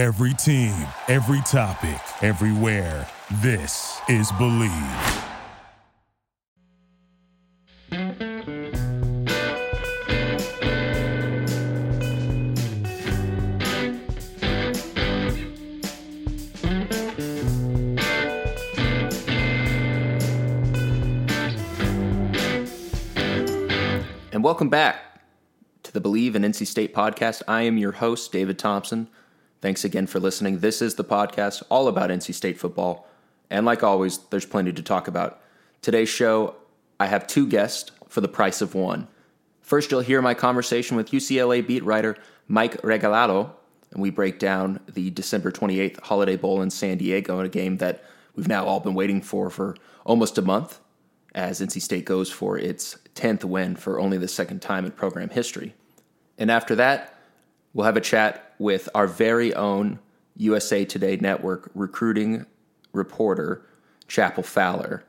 Every team, every topic, everywhere. This is Believe. And welcome back to the Believe in NC State podcast. I am your host, David Thompson. Thanks again for listening. This is the podcast all about NC State football. And like always, there's plenty to talk about. Today's show, I have two guests for the price of one. First, you'll hear my conversation with UCLA beat writer Mike Regalado, and we break down the December 28th Holiday Bowl in San Diego, in a game that we've now all been waiting for for almost a month as NC State goes for its 10th win for only the second time in program history. And after that, we'll have a chat with our very own USA Today Network recruiting reporter, Chapel Fowler,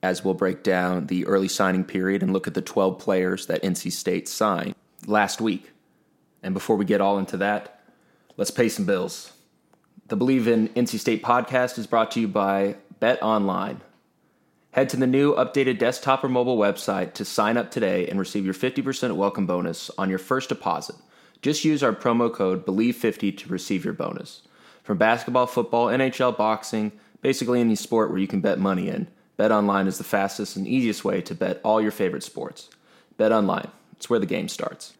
as we'll break down the early signing period and look at the 12 players that NC State signed last week. And before we get all into that, let's pay some bills. The Believe in NC State podcast is brought to you by Bet Online Head to the new updated desktop or mobile website to sign up today and receive your 50% welcome bonus on your first deposit. Just use our promo code BELIEVE50 to receive your bonus. From basketball, football, NHL, boxing, basically any sport where you can bet money in, BetOnline is the fastest and easiest way to bet all your favorite sports. BetOnline, it's where the game starts.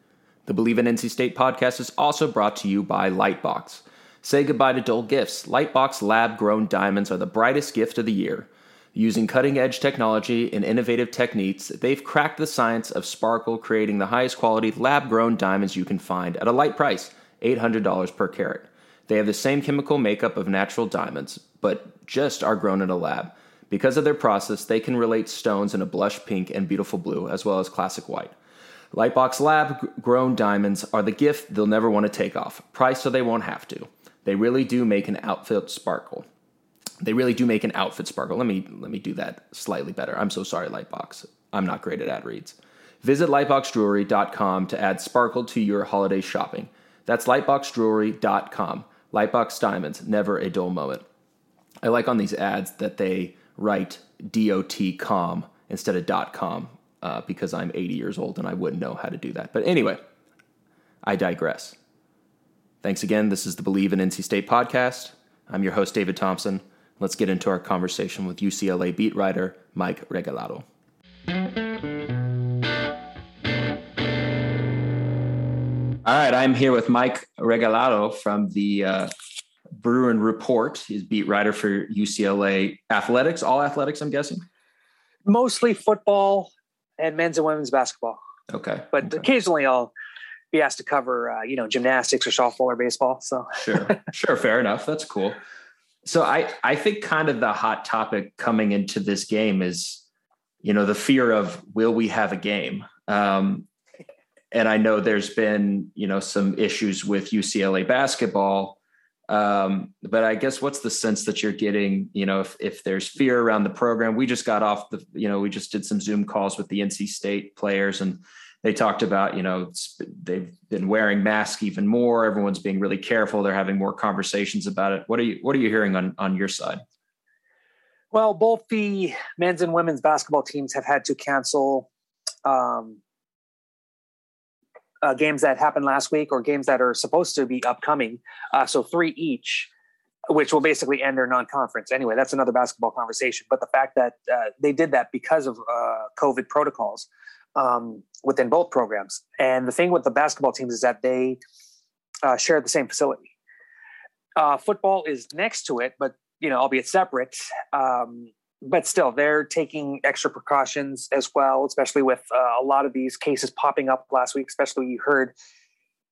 The Believe in NC State podcast is also brought to you by Lightbox. Say goodbye to dull gifts. Lightbox lab grown diamonds are the brightest gift of the year. Using cutting edge technology and innovative techniques, they've cracked the science of sparkle, creating the highest quality lab grown diamonds you can find at a light price $800 per carat. They have the same chemical makeup of natural diamonds, but just are grown in a lab. Because of their process, they can relate stones in a blush pink and beautiful blue, as well as classic white. Lightbox lab grown diamonds are the gift they'll never want to take off, priced so they won't have to. They really do make an outfit sparkle they really do make an outfit sparkle. Let me let me do that slightly better. I'm so sorry, Lightbox. I'm not great at ad reads. Visit lightboxjewelry.com to add sparkle to your holiday shopping. That's lightboxjewelry.com. Lightbox diamonds, never a dull moment. I like on these ads that they write dot com instead of dot com uh, because I'm 80 years old and I wouldn't know how to do that. But anyway, I digress. Thanks again. This is the Believe in NC State podcast. I'm your host, David Thompson. Let's get into our conversation with UCLA beat writer Mike Regalado. All right, I'm here with Mike Regalado from the uh, Bruin Report. He's beat writer for UCLA athletics, all athletics, I'm guessing. Mostly football and men's and women's basketball. Okay, but okay. occasionally I'll be asked to cover, uh, you know, gymnastics or softball or baseball. So sure, sure, fair enough. That's cool. So I I think kind of the hot topic coming into this game is, you know, the fear of will we have a game? Um, and I know there's been you know some issues with UCLA basketball, um, but I guess what's the sense that you're getting? You know, if if there's fear around the program, we just got off the you know we just did some Zoom calls with the NC State players and they talked about you know they've been wearing masks even more. Everyone's being really careful. They're having more conversations about it. What are you what are you hearing on on your side? Well both the men's and women's basketball teams have had to cancel um, uh, games that happened last week or games that are supposed to be upcoming uh, so three each which will basically end their non-conference. Anyway that's another basketball conversation. But the fact that uh, they did that because of uh, covid protocols um, within both programs. And the thing with the basketball teams is that they uh, share the same facility. Uh, football is next to it, but you know, albeit separate. Um, but still, they're taking extra precautions as well, especially with uh, a lot of these cases popping up last week. Especially you heard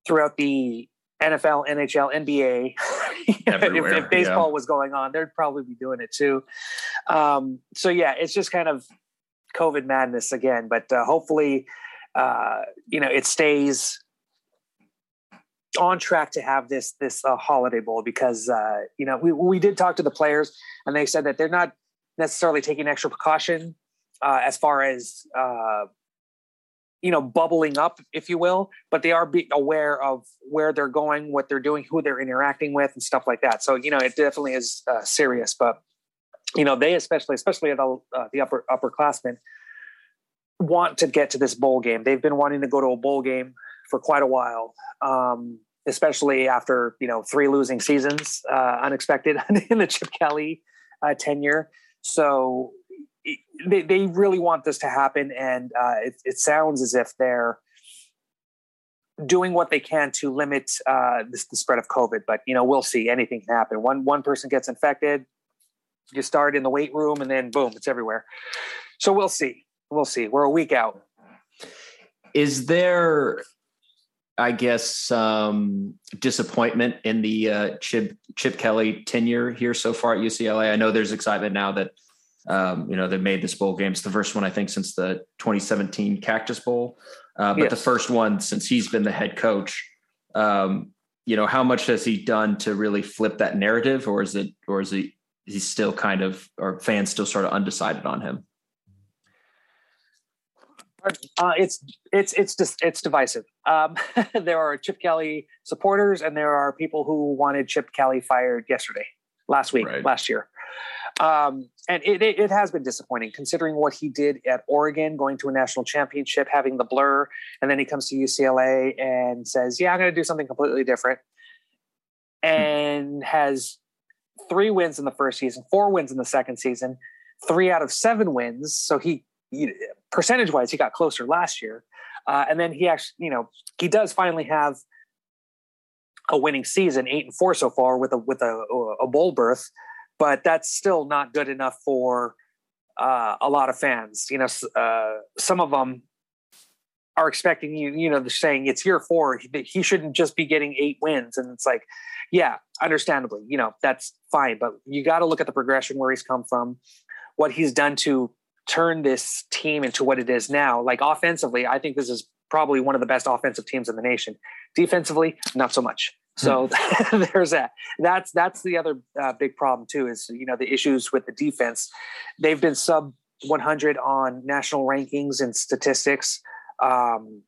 throughout the NFL, NHL, NBA. if, if, baseball yeah. was going on, they'd probably be doing it too. Um, so yeah, it's just kind of COVID madness again. But uh, hopefully, uh, you know, it stays on track to have this this uh, holiday bowl because uh, you know we we did talk to the players and they said that they're not necessarily taking extra precaution uh, as far as uh, you know, bubbling up, if you will, but they are aware of where they're going, what they're doing, who they're interacting with, and stuff like that. So, you know, it definitely is uh, serious. But, you know, they especially, especially the uh, the upper upperclassmen, want to get to this bowl game. They've been wanting to go to a bowl game for quite a while, um, especially after you know three losing seasons, uh, unexpected in the Chip Kelly uh, tenure. So they, they really want this to happen, and uh, it, it, sounds as if they're doing what they can to limit uh, this, the spread of COVID. But you know, we'll see. Anything can happen. One one person gets infected, you start in the weight room, and then boom, it's everywhere. So we'll see. We'll see. We're a week out. Is there I guess um, disappointment in the uh, Chip Chip Kelly tenure here so far at UCLA. I know there's excitement now that um, you know, they made this bowl game. It's the first one I think since the 2017 Cactus Bowl, uh, but yes. the first one since he's been the head coach. Um, you know, how much has he done to really flip that narrative, or is it, or is he, he's still kind of, or fans still sort of undecided on him? Uh, it's it's it's just it's divisive. Um, there are Chip Kelly supporters, and there are people who wanted Chip Kelly fired yesterday, last week, right. last year. Um, and it, it, it, has been disappointing considering what he did at Oregon, going to a national championship, having the blur, and then he comes to UCLA and says, "Yeah, I'm going to do something completely different," and has three wins in the first season, four wins in the second season, three out of seven wins. So he, he percentage wise, he got closer last year, uh, and then he actually, you know, he does finally have a winning season, eight and four so far with a with a, a bowl berth but that's still not good enough for uh, a lot of fans. You know, uh, some of them are expecting you. You know, they're saying it's year four. He, he shouldn't just be getting eight wins, and it's like, yeah, understandably, you know, that's fine. But you got to look at the progression where he's come from, what he's done to turn this team into what it is now. Like offensively, I think this is probably one of the best offensive teams in the nation. Defensively, not so much. So hmm. there's that. That's that's the other uh, big problem too. Is you know the issues with the defense. They've been sub 100 on national rankings and statistics um,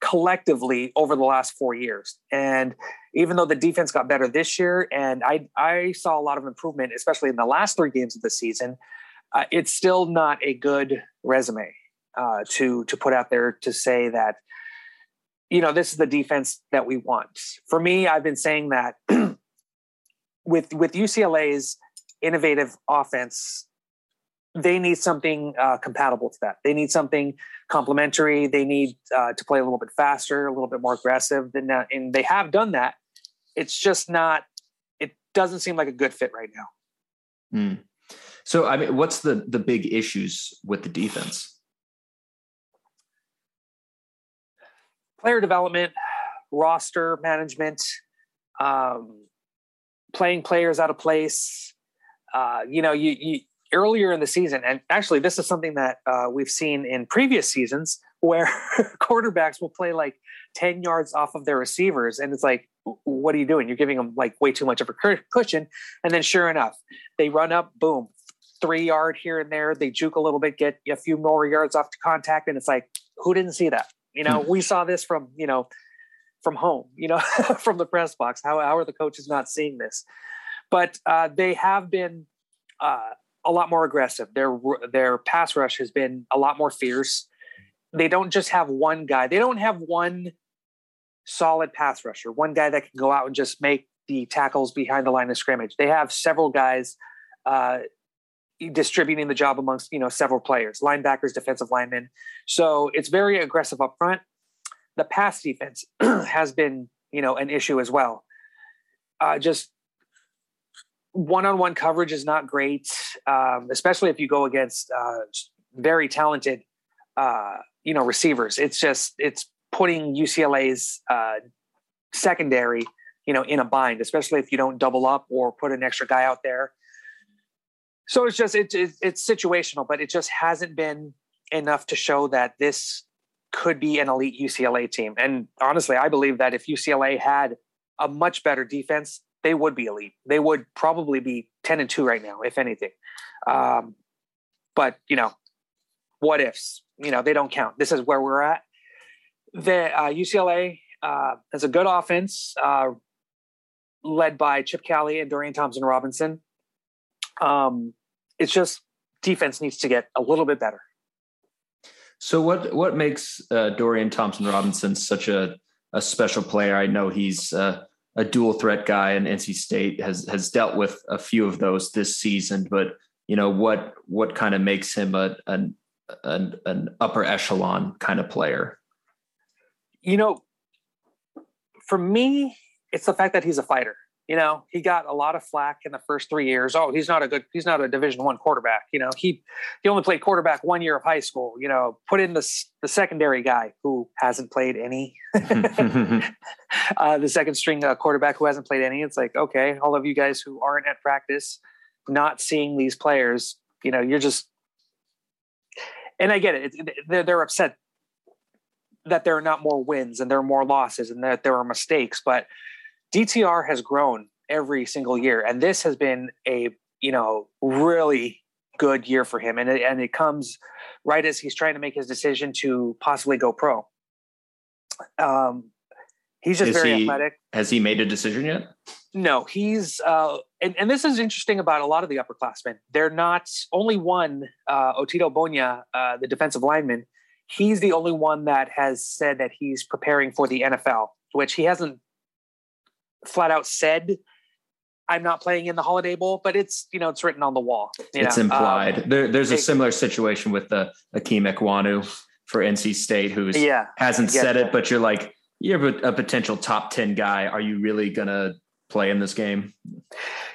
collectively over the last four years. And even though the defense got better this year, and I I saw a lot of improvement, especially in the last three games of the season, uh, it's still not a good resume uh, to to put out there to say that you know, this is the defense that we want. For me, I've been saying that with with UCLA's innovative offense, they need something uh, compatible to that. They need something complementary. They need uh, to play a little bit faster, a little bit more aggressive than that, and they have done that. It's just not. It doesn't seem like a good fit right now. Mm. So, I mean, what's the the big issues with the defense? player development, roster management, um, playing players out of place. Uh, you know, you, you, earlier in the season, and actually, this is something that uh, we've seen in previous seasons where quarterbacks will play like 10 yards off of their receivers. And it's like, what are you doing? You're giving them like way too much of a cushion. And then, sure enough, they run up, boom, three yard here and there. They juke a little bit, get a few more yards off to contact. And it's like, who didn't see that? You know, hmm. we saw this from, you know, from home, you know, from the press box. How, how are the coaches not seeing this? But uh, they have been uh, a lot more aggressive. Their their pass rush has been a lot more fierce. They don't just have one guy. They don't have one solid pass rusher, one guy that can go out and just make the tackles behind the line of scrimmage. They have several guys uh, distributing the job amongst you know several players, linebackers, defensive linemen. So it's very aggressive up front. The pass defense has been you know an issue as well. Uh, just one-on-one coverage is not great, um, especially if you go against uh, very talented uh, you know receivers. It's just it's putting UCLA's uh, secondary you know in a bind, especially if you don't double up or put an extra guy out there so it's just it, it, it's situational, but it just hasn't been enough to show that this could be an elite UCLA team. And honestly, I believe that if UCLA had a much better defense, they would be elite. They would probably be ten and two right now, if anything. Um, but you know, what ifs? You know, they don't count. This is where we're at. The uh, UCLA uh, has a good offense uh, led by Chip Kelly and Dorian Thompson Robinson. Um, it's just defense needs to get a little bit better. So what what makes uh, Dorian Thompson Robinson such a a special player? I know he's uh, a dual threat guy, and NC State has has dealt with a few of those this season. But you know what what kind of makes him a an an, an upper echelon kind of player? You know, for me, it's the fact that he's a fighter. You know, he got a lot of flack in the first three years. Oh, he's not a good, he's not a Division One quarterback. You know, he he only played quarterback one year of high school. You know, put in the the secondary guy who hasn't played any, uh, the second string uh, quarterback who hasn't played any. It's like, okay, all of you guys who aren't at practice, not seeing these players, you know, you're just, and I get it. it they're, they're upset that there are not more wins and there are more losses and that there are mistakes, but DTR has grown every single year, and this has been a you know really good year for him, and it, and it comes right as he's trying to make his decision to possibly go pro. Um, he's just is very he, athletic. Has he made a decision yet? No, he's uh, and, and this is interesting about a lot of the upperclassmen. They're not only one uh, Otito Ogbonnia, uh, the defensive lineman. He's the only one that has said that he's preparing for the NFL, which he hasn't flat out said I'm not playing in the Holiday Bowl, but it's you know it's written on the wall. It's know? implied. Um, there, there's a similar situation with the Ikem Ekwonu for NC State, who's yeah, hasn't said it, but you're like you're a, potential top ten guy. Are you really gonna play in this game?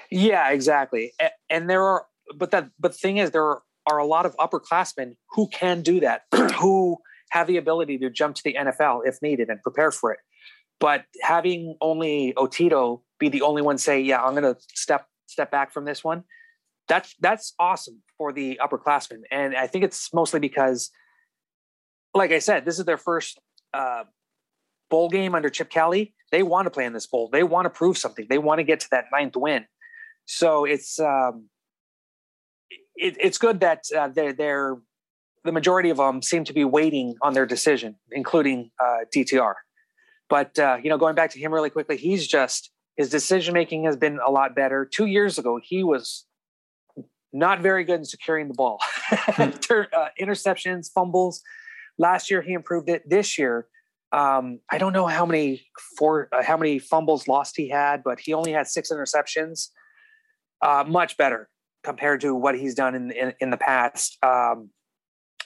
Yeah, exactly. And there are, but that but the thing is, there are, are a lot of upperclassmen who can do that, who have the ability to jump to the NFL if needed and prepare for it. But having only Otito be the only one say, "Yeah, I'm going to step step back from this one," that's that's awesome for the upperclassmen, and I think it's mostly because, like I said, this is their first uh, bowl game under Chip Kelly. They want to play in this bowl. They want to prove something. They want to get to that ninth win. So it's um, it, it's good that uh, they're they're the majority of them seem to be waiting on their decision, including uh, DTR. But uh, you know, going back to him really quickly, he's just his decision making has been a lot better. Two years ago, he was not very good in securing the ball, hmm. uh, interceptions, fumbles. Last year, he improved it. This year, um, I don't know how many for uh, how many fumbles lost he had, but he only had six interceptions. Uh, much better compared to what he's done in in, in the past. Um,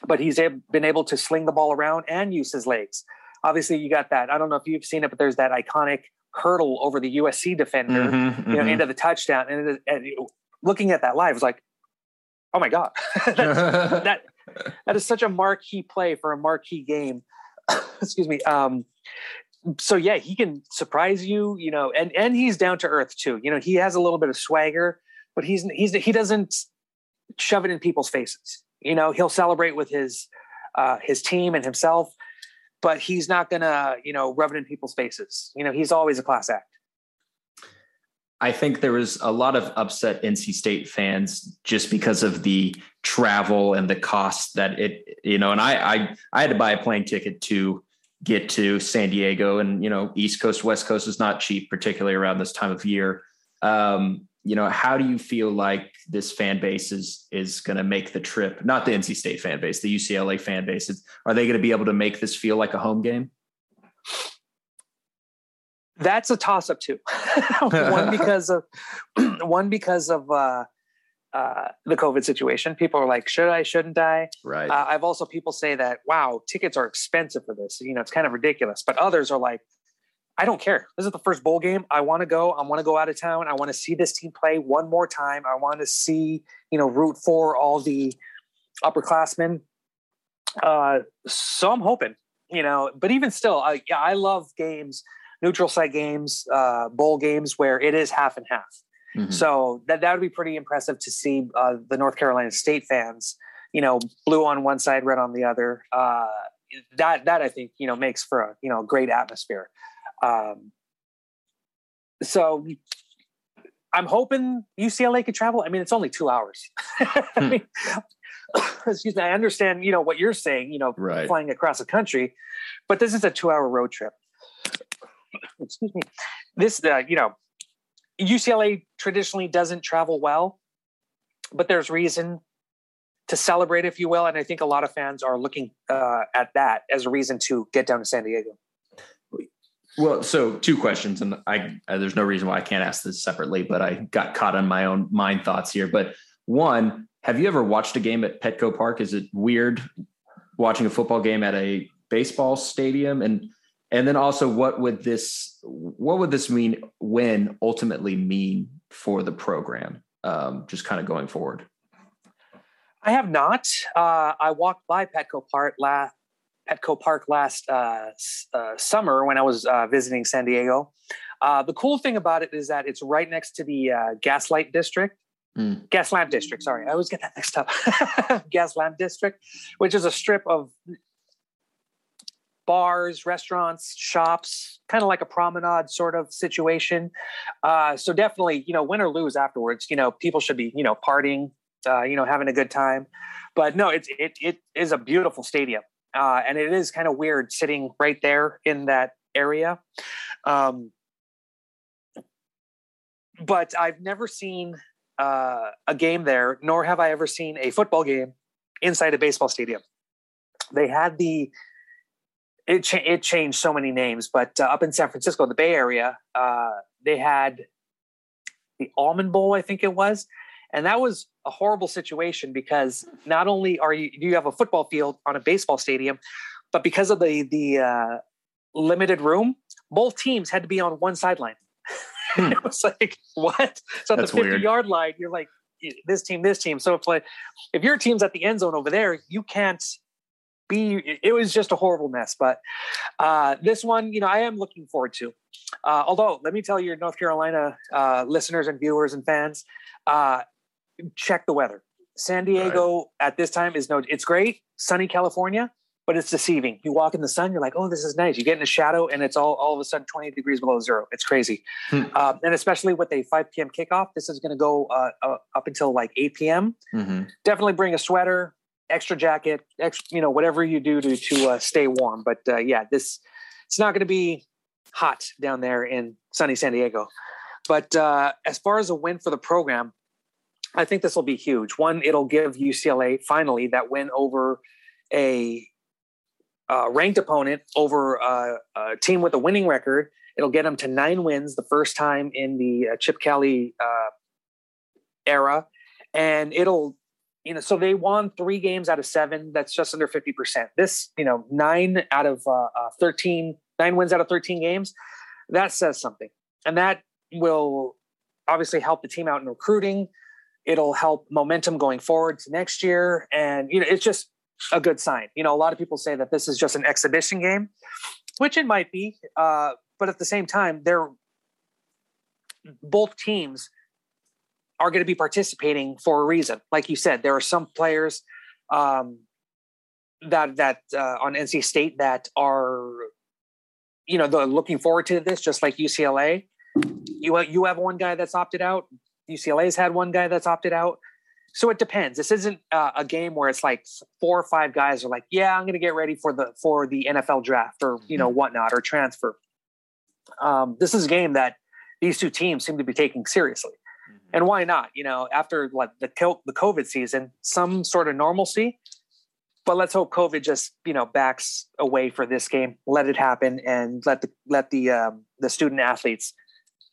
but he's been able to sling the ball around and use his legs obviously you got that. I don't know if you've seen it, but there's that iconic hurdle over the USC defender, mm-hmm, you know, mm-hmm. into the touchdown. And, and, looking at that live was like, oh my god, that that is such a marquee play for a marquee game. Excuse me. Um, so yeah, he can surprise you, you know, and and he's down to earth too. You know, he has a little bit of swagger, but he's he's he doesn't shove it in people's faces. You know, he'll celebrate with his uh, his team and himself but he's not to, you know, rub it in people's faces. You know, he's always a class act. I think there was a lot of upset NC State fans just because of the travel and the cost that it, you know, and I, I, I had to buy a plane ticket to get to San Diego and, you know, East Coast, West Coast is not cheap, particularly around this time of year. Um, you know, how do you feel like this fan base is is going to make the trip? Not the NC State fan base, the UCLA fan base. Are they going to be able to make this feel like a home game? That's a toss up too. one because of one because of uh, uh, the COVID situation. People are like, should I? Shouldn't I? Right. Uh, I've also people say that, wow, tickets are expensive for this. You know, it's kind of ridiculous. But others are like, I don't care. This is the first bowl game. I want to go. I want to go out of town. I want to see this team play one more time. I want to see, you know, root for all the upperclassmen. Uh, so I'm hoping, you know, but even still, I, yeah, I love games, neutral site games, uh, bowl games where it is half and half. Mm-hmm. So that that would be pretty impressive to see uh, the North Carolina State fans, you know, blue on one side, red on the other. Uh, that that I think you know makes for a you know great atmosphere. Um, so I'm hoping UCLA could travel. I mean, it's only two hours. I hmm. mean, excuse me, I understand, you know, what you're saying, you know, Right. flying across the country, but this is a two hour road trip. Excuse me. This, uh, you know, UCLA traditionally doesn't travel well, but there's reason to celebrate, if you will. And I think a lot of fans are looking uh, at that as a reason to get down to San Diego. Well, so two questions, and I uh, there's no reason why I can't ask this separately, but I got caught on my own mind thoughts here. But one, have you ever watched a game at Petco Park? Is it weird watching a football game at a baseball stadium? And and then also, what would this what would this mean when ultimately mean for the program? Um, just kind of going forward. I have not. Uh, I walked by Petco Park last Petco Park last uh, uh, summer when I was uh, visiting San Diego. Uh, the cool thing about it is that it's right next to the uh, Gaslight District, Mm. Gas Lamp District. Sorry, I always get that mixed up. Gas Lamp District, which is a strip of bars, restaurants, shops, kind of like a promenade sort of situation. Uh, so definitely, you know, win or lose afterwards, you know, people should be, you know, partying, uh, you know, having a good time. But no, it's it it is a beautiful stadium, uh, and it is kind of weird sitting right there in that area. Um, but I've never seen uh, a game there, nor have I ever seen a football game inside a baseball stadium. They had the it cha- it changed so many names, but uh, up in San Francisco, the Bay Area, uh, they had the Almond Bowl, I think it was, and that was a horrible situation because not only are you do you have a football field on a baseball stadium, but because of the the uh, limited room, both teams had to be on one sideline. Hmm. it was like what? So at That's the fifty weird. yard line, you're like this team, this team. So if like if your team's at the end zone over there, you can't be. It was just a horrible mess. But uh, this one, you know, I am looking forward to. Uh, although, let me tell your North Carolina uh, listeners and viewers and fans, uh, check the weather. San Diego at this time is no. It's great, sunny California, but it's deceiving. You walk in the sun, you're like, oh, this is nice. You get in the shadow, and it's all all of a sudden 20 degrees below zero. It's crazy, Hmm. um, and especially with a 5 p.m. kickoff, this is going to go uh, uh, up until like 8 p.m Mm-hmm. definitely bring a sweater, extra jacket, extra, you know, whatever you do to to uh, stay warm. But uh, yeah, this it's not going to be hot down there in sunny San Diego. But uh, as far as a win for the program, I think this will be huge. One, it'll give UCLA finally that win over a uh, ranked opponent over uh, a team with a winning record. It'll get them to nine wins, the first time in the uh, Chip Kelly uh, era, and it'll you know so they won three games out of seven. That's just under fifty percent. This you know nine out of uh, uh, 13, nine wins out of thirteen games. That says something, and that will obviously help the team out in recruiting. It'll help momentum going forward to next year, and you know it's just a good sign. You know, a lot of people say that this is just an exhibition game, which it might be, uh, but at the same time, they're both teams are going to be participating for a reason. Like you said, there are some players um, that that uh, on NC State that are, you know, they're looking forward to this, just like UCLA. You you have one guy that's opted out. UCLA's had one guy that's opted out. So it depends. This isn't uh, a game where it's like four or five guys are like, "Yeah, I'm going to get ready for the for the NFL draft or you know whatnot or transfer." Um, this is a game that these two teams seem to be taking seriously, and why not? You know, after like the the COVID season, some sort of normalcy. But let's hope COVID just you know backs away for this game. Let it happen, and let the let the um, the student athletes,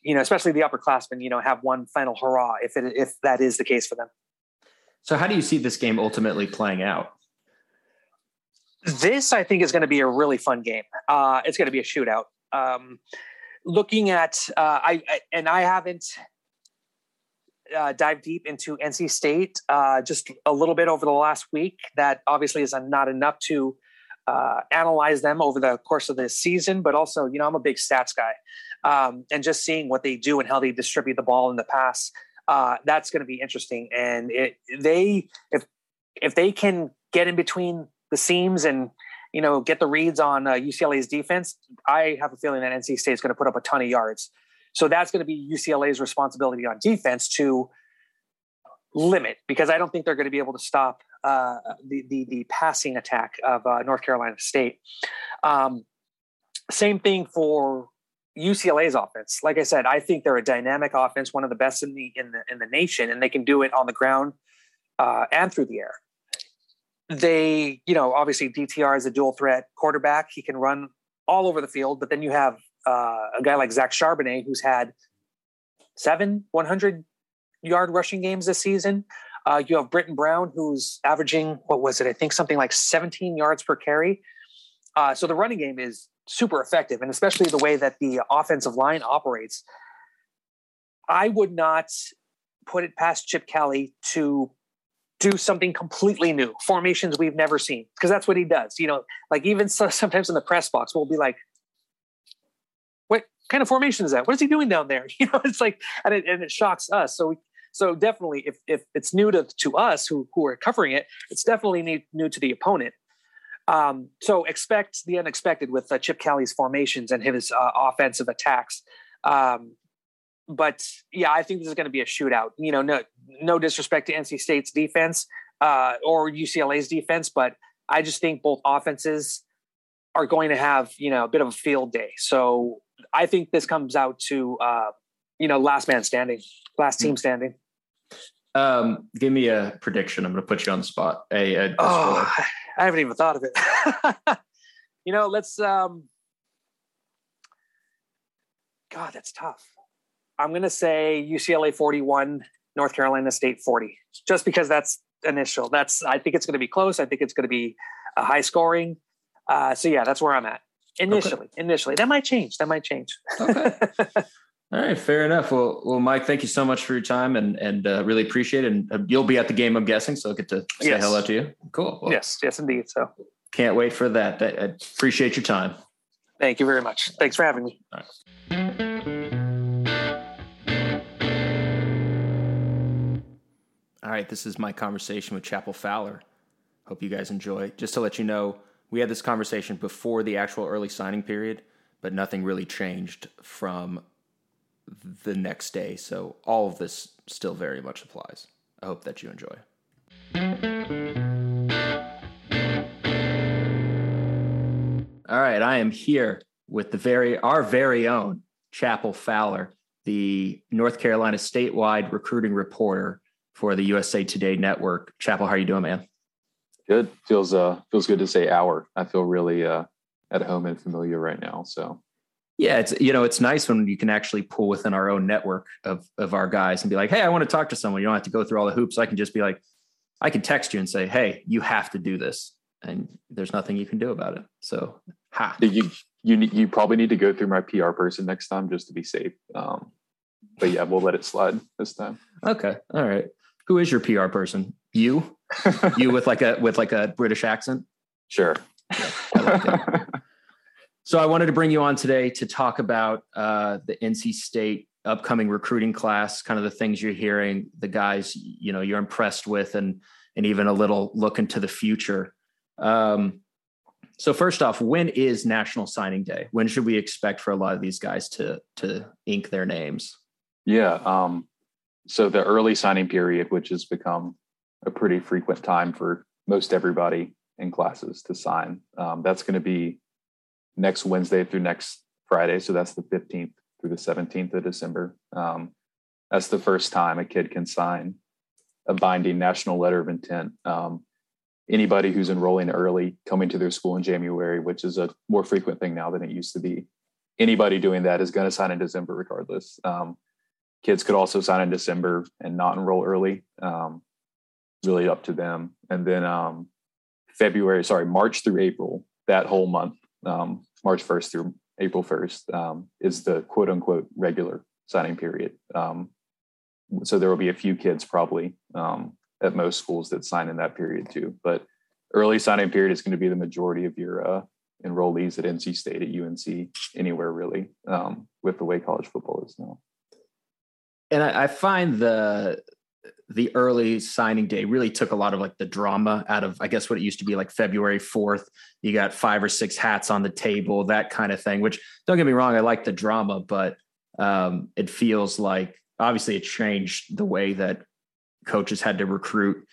you know, especially the upperclassmen, you know, have one final hurrah if it if that is the case for them. So, how do you see this game ultimately playing out? this I think is going to be a really fun game. Uh, it's going to be a shootout. Um, looking at uh, I, I and I haven't uh, dived deep into NC State uh, just a little bit over the last week. That obviously is not enough to uh, analyze them over the course of the season, but also you know I'm a big stats guy, um, and just seeing what they do and how they distribute the ball in the pass. Uh, that's going to be interesting, and it, they if if they can get in between the seams and you know get the reads on uh, UCLA's defense, I have a feeling that NC State is going to put up a ton of yards. So that's going to be UCLA's responsibility on defense to limit because I don't think they're going to be able to stop uh, the, the, the passing attack of uh, North Carolina State. Um, same thing for UCLA's offense. Like I said, I think they're a dynamic offense, one of the best in the in the in the nation, and they can do it on the ground uh, and through the air. They, you know, obviously DTR is a dual threat quarterback. He can run all over the field, but then you have uh, a guy like Zach Charbonnet who's had seven 100 yard rushing games this season. Uh, you have Brittain Brown, who's averaging what was it? I think something like 17 yards per carry. Uh, so the running game is super effective, and especially the way that the offensive line operates. I would not put it past Chip Kelly to do something completely new, formations we've never seen, because that's what he does. You know, like even so, sometimes in the press box, we'll be like, "What kind of formation is that? What is he doing down there?" You know, it's like, and it, and it shocks us. So, we, so definitely, if if it's new to to us who who are covering it, it's definitely new, new to the opponent. Um, so expect the unexpected with uh, Chip Kelly's formations and his uh, offensive attacks. Um, but yeah, I think this is going to be a shootout. You know, no no disrespect to NC State's defense uh, or UCLA's defense, but I just think both offenses are going to have you know a bit of a field day. So I think this comes out to uh, you know last man standing, last team standing. Um, give me a prediction. I'm going to put you on the spot. A, a, a oh, I haven't even thought of it. you know, let's. Um, God, that's tough. I'm going to say UCLA 41, North Carolina State 40, just because that's initial. That's I think it's going to be close. I think it's going to be a high scoring. Uh, so yeah, that's where I'm at initially. Okay. Initially, that might change. That might change. Okay. All right, fair enough. Well, well, Mike, thank you so much for your time, and and uh, really appreciate it. And uh, you'll be at the game, I'm guessing, so I'll get to say yes. hello to you. Cool. Well, yes, yes, indeed. So can't wait for that. I, I, appreciate your time. Thank you very much. Thanks for having me. All right. All right, this is my conversation with Chapel Fowler. Hope you guys enjoy. Just to let you know, we had this conversation before the actual early signing period, but nothing really changed from the next day. So all of this still very much applies. I hope that you enjoy. All right, I am here with the very our very own Chapel Fowler, the North Carolina statewide recruiting reporter for the USA Today network. Chapel, how are you doing, man? Good. Feels uh feels good to say our. I feel really uh at home and familiar right now. So yeah, it's you know it's nice when you can actually pull within our own network of of our guys and be like, hey, I want to talk to someone. You don't have to go through all the hoops. I can just be like, I can text you and say, hey, you have to do this, and there's nothing you can do about it. So, ha. You you you probably need to go through my PR person next time just to be safe. Um, but yeah, we'll let it slide this time. Okay, all right. Who is your PR person? You, you with like a with like a British accent. Sure. Yeah, I like so I wanted to bring you on today to talk about uh, the NC State upcoming recruiting class, kind of the things you're hearing, the guys you know you're impressed with, and and even a little look into the future. Um, so first off, when is National Signing Day? When should we expect for a lot of these guys to to ink their names? Yeah, um, so the early signing period, which has become a pretty frequent time for most everybody in classes to sign, um, that's going to be next Wednesday through next Friday. So that's the 15th through the 17th of December. Um, that's the first time a kid can sign a binding national letter of intent. Um, anybody who's enrolling early coming to their school in January, which is a more frequent thing now than it used to be, anybody doing that is going to sign in December regardless. Um, kids could also sign in December and not enroll early. Um, really up to them. And then um, February, sorry, March through April, that whole month, um, March 1st through April 1st um, is the quote unquote regular signing period. Um, so there will be a few kids probably um, at most schools that sign in that period too. But early signing period is going to be the majority of your uh, enrollees at NC State, at UNC, anywhere really, um, with the way college football is now. And I, I find the the early signing day really took a lot of like the drama out of I guess what it used to be like February 4th. You got five or six hats on the table, that kind of thing, which don't get me wrong, I like the drama, but um, it feels like obviously it changed the way that coaches had to recruit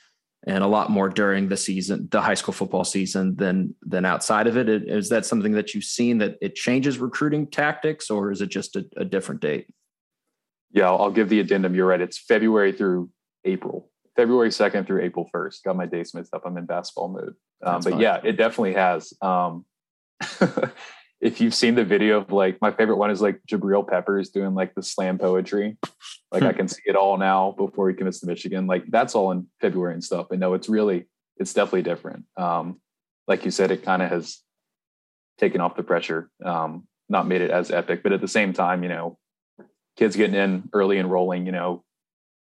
and a lot more during the season, the high school football season than than outside of it. Is that something that you've seen that it changes recruiting tactics, or is it just a, a different date? Yeah, I'll give the addendum. You're right. It's February through April. February 2nd through April 1st. Got my dates mixed up. I'm in basketball mode. Um, but fine. yeah, it definitely has. Um, if you've seen the video of like my favorite one is like Jabril Peppers doing like the slam poetry. Like I can see it all now before he commits to Michigan. Like that's all in February and stuff. But no, it's really it's definitely different. Um, like you said, it kind of has taken off the pressure, um, not made it as epic. But at the same time, you know, kids getting in early enrolling, you know,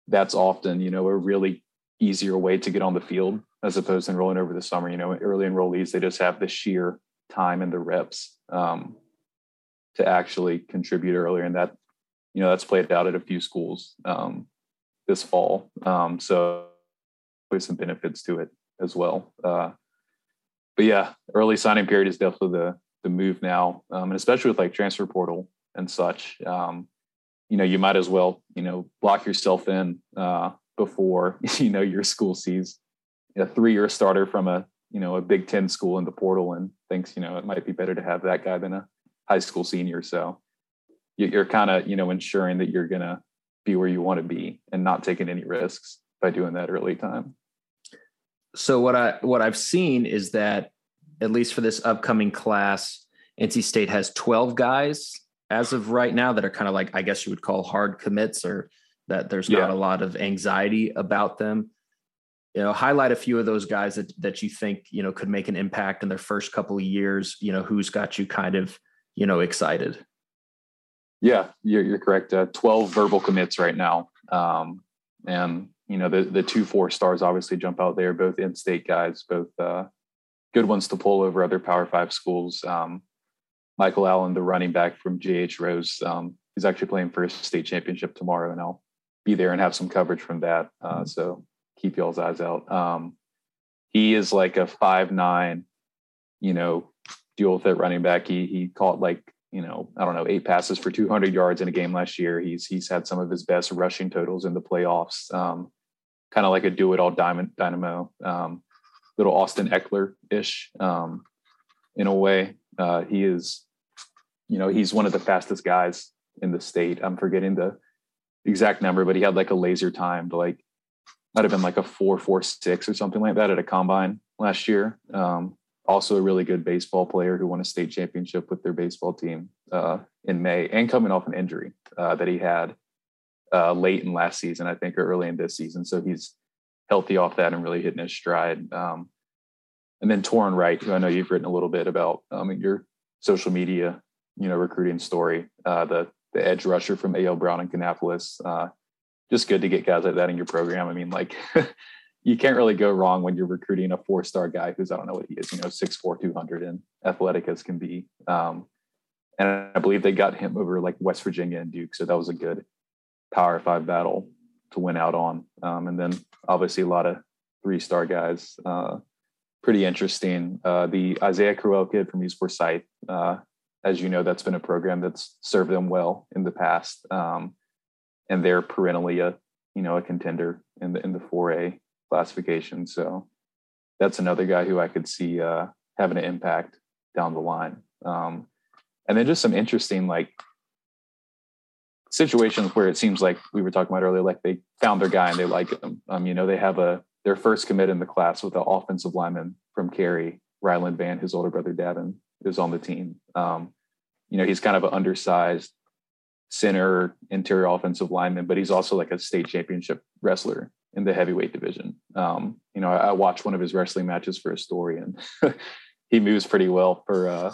that's often, you know, a really easier way to get on the field as opposed to enrolling over the summer. You know, early enrollees, they just have the sheer time and the reps um, to actually contribute earlier. And that, you know, that's played out at a few schools um, this fall. Um, so there's some benefits to it as well. Uh, but yeah, early signing period is definitely the the move now, um, and especially with like transfer portal and such. Um, you know, you might as well, you know, lock yourself in uh, before you know your school sees a three-year starter from a you know a Big Ten school in the portal and thinks you know it might be better to have that guy than a high school senior. So you're kind of you know ensuring that you're gonna be where you want to be and not taking any risks by doing that early time. So what I what I've seen is that at least for this upcoming class, NC State has 12 guys as of right now that are kind of like I guess you would call hard commits or that there's yeah. not a lot of anxiety about them. You know, highlight a few of those guys that that you think you know could make an impact in their first couple of years. You know, who's got you kind of you know excited? Yeah, you're, you're correct. Uh, Twelve verbal commits right now, um, and you know the the two four stars obviously jump out there. Both in-state guys, both uh, good ones to pull over other Power Five schools. Um, Michael Allen, the running back from JH Rose. Um, he's actually playing for a state championship tomorrow, and I'll be there and have some coverage from that. Uh, mm-hmm. so keep y'all's eyes out. Um, he is like a five nine, you know, dual threat running back. He he caught like you know I don't know eight passes for 200 yards in a game last year. He's he's had some of his best rushing totals in the playoffs. Um, kind of like a do it all diamond dynamo, um, little Austin Ekeler ish um, in a way. Uh, he is you know, he's one of the fastest guys in the state. I'm forgetting the exact number, but he had like a laser timed, like might have been like a four four six or something like that at a combine last year. Um, also a really good baseball player who won a state championship with their baseball team uh, in May and coming off an injury uh, that he had uh, late in last season, I think, or early in this season. So he's healthy off that and really hitting his stride. Um, and then Torin Wright, who I know you've written a little bit about um, in your social media you know recruiting story. Uh, the the edge rusher from A.L. Brown and Kannapolis. Uh, just good to get guys like that in your program. I mean, like you can't really go wrong when you're recruiting a four star guy who's I don't know what he is, you know, six four, two hundred, and athletic as can be. Um, and I believe they got him over like West Virginia and Duke, so that was a good Power Five battle to win out on. Um, and then obviously a lot of three star guys. Uh, pretty interesting. Uh, the Isaiah Crowell kid from East Forsyth, uh, as you know, that's been a program that's served them well in the past, um, and they're perennially a you know a contender in the in the 4A classification. So that's another guy who I could see uh, having an impact down the line. Um, and then just some interesting like situations where it seems like we were talking about earlier, like they found their guy and they like him. Um, you know, they have a their first commit in the class with the offensive lineman from Cary, Ryland Vann, his older brother Davin is on the team. Um, you know, he's kind of an undersized center interior offensive lineman, but he's also like a state championship wrestler in the heavyweight division. Um, you know, I, I, watched one of his wrestling matches for a story, and he moves pretty well for uh,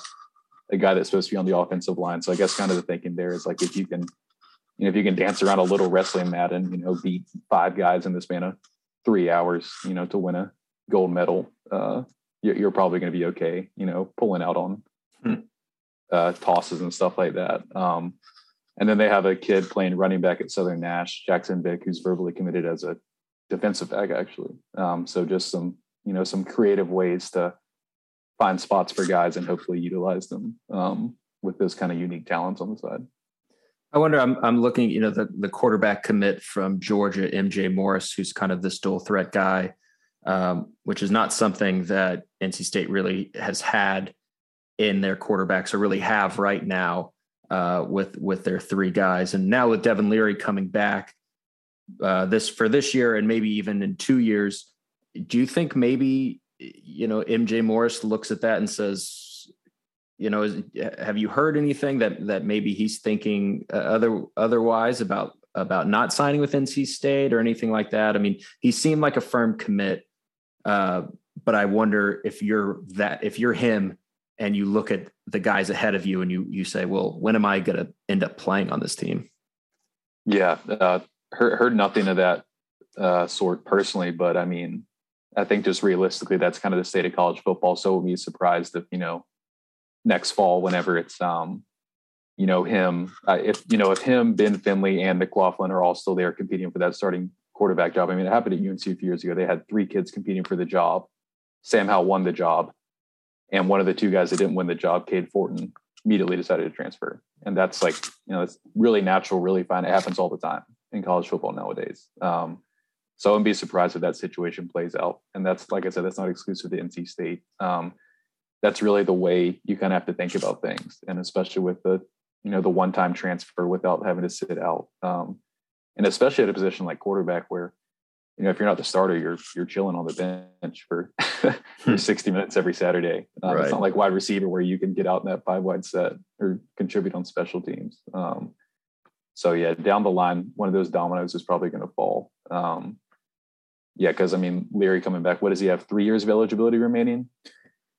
a guy that's supposed to be on the offensive line. So I guess kind of the thinking there is like if you can, you know, if you can dance around a little wrestling mat and you know beat five guys in the span of three hours, you know, to win a gold medal, uh, you're probably going to be okay. You know, pulling out on hmm. uh, tosses and stuff like that. Um, and then they have a kid playing running back at Southern Nash, Jackson Vick, who's verbally committed as a defensive back, actually. Um, so just some, you know, some creative ways to find spots for guys and hopefully utilize them um, with those kind of unique talents on the side. I wonder. I'm I'm looking. You know, the the quarterback commit from Georgia, MJ Morris, who's kind of this dual threat guy. Um, which is not something that NC State really has had in their quarterbacks or really have right now uh, with with their three guys. And now with Devin Leary coming back uh, this for this year and maybe even in two years, do you think maybe you know MJ Morris looks at that and says, you know, is, have you heard anything that that maybe he's thinking uh, other otherwise about about not signing with NC State or anything like that? I mean, he seemed like a firm commit, uh, but I wonder if you're that if you're him and you look at the guys ahead of you and you you say, well, when am I going to end up playing on this team? Yeah, uh, heard, heard nothing of that uh, sort personally, but I mean, I think just realistically, that's kind of the state of college football. So we'll be surprised if you know next fall, whenever it's um, you know him, uh, if you know if him, Ben Finley, and McLaughlin are all still there competing for that starting quarterback job. I mean, it happened at UNC a few years ago. They had three kids competing for the job. Sam Howell won the job, and one of the two guys that didn't win the job, Cade Fortin, immediately decided to transfer. And that's like you know it's really natural, really fine. It happens all the time in college football nowadays. Um, so I wouldn't be surprised if that situation plays out. And that's, like I said, that's not exclusive to NC State. Um, that's really the way you kind of have to think about things. And especially with the, you know, the one-time transfer without having to sit out. Um, and especially at a position like quarterback where, you know, if you're not the starter, you're you're chilling on the bench for, for hmm. 60 minutes every Saturday. Um, right. It's not like wide receiver where you can get out in that five wide set or contribute on special teams. Um, so yeah, down the line, one of those dominoes is probably going to fall. Um, yeah, because I mean, Leary coming back, what does he have? Three years of eligibility remaining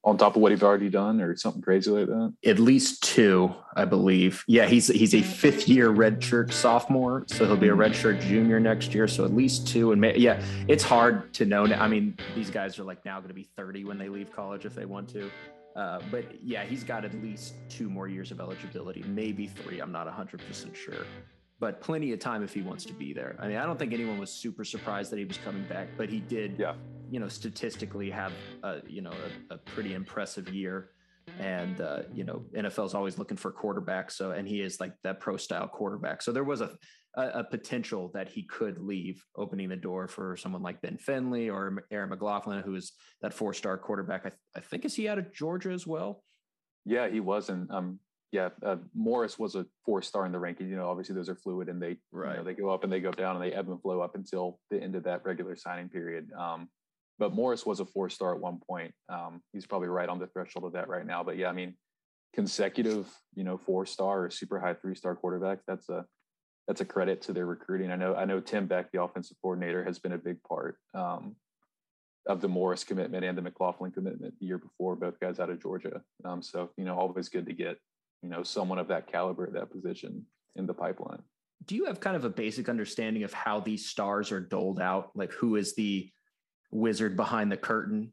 on top of what he's already done, or something crazy like that? At least two, I believe. Yeah, he's he's a fifth year redshirt sophomore, so he'll be a redshirt junior next year. So at least two, and may, yeah, it's hard to know. I mean, these guys are like now going to be thirty when they leave college if they want to. Uh, but yeah, he's got at least two more years of eligibility, maybe three. I'm not 100% sure but plenty of time if he wants to be there. I mean, I don't think anyone was super surprised that he was coming back, but he did, yeah. You know, statistically have, a, you know, a, a pretty impressive year. And, uh, you know, NFL is always looking for quarterbacks. So, and he is like that pro style quarterback. So there was a, a, a, potential that he could leave, opening the door for someone like Ben Finley or Aaron McLaughlin, who is that four star quarterback. I, th- I think, is he out of Georgia as well? Yeah, he was. And um, yeah, uh, Morris was a four star in the ranking. You know, obviously those are fluid and they right. You know, they go up and they go down and they ebb and flow up until the end of that regular signing period. Um, but Morris was a four star at one point. Um, he's probably right on the threshold of that right now. But yeah, I mean, consecutive, you know, four star or super high three star quarterbacks. That's a that's a credit to their recruiting. I know I know Tim Beck, the offensive coordinator, has been a big part um, of the Morris commitment and the McLaughlin commitment the year before. Both guys out of Georgia. Um, so you know, always good to get you know someone of that caliber at that position in the pipeline do you have kind of a basic understanding of how these stars are doled out like who is the wizard behind the curtain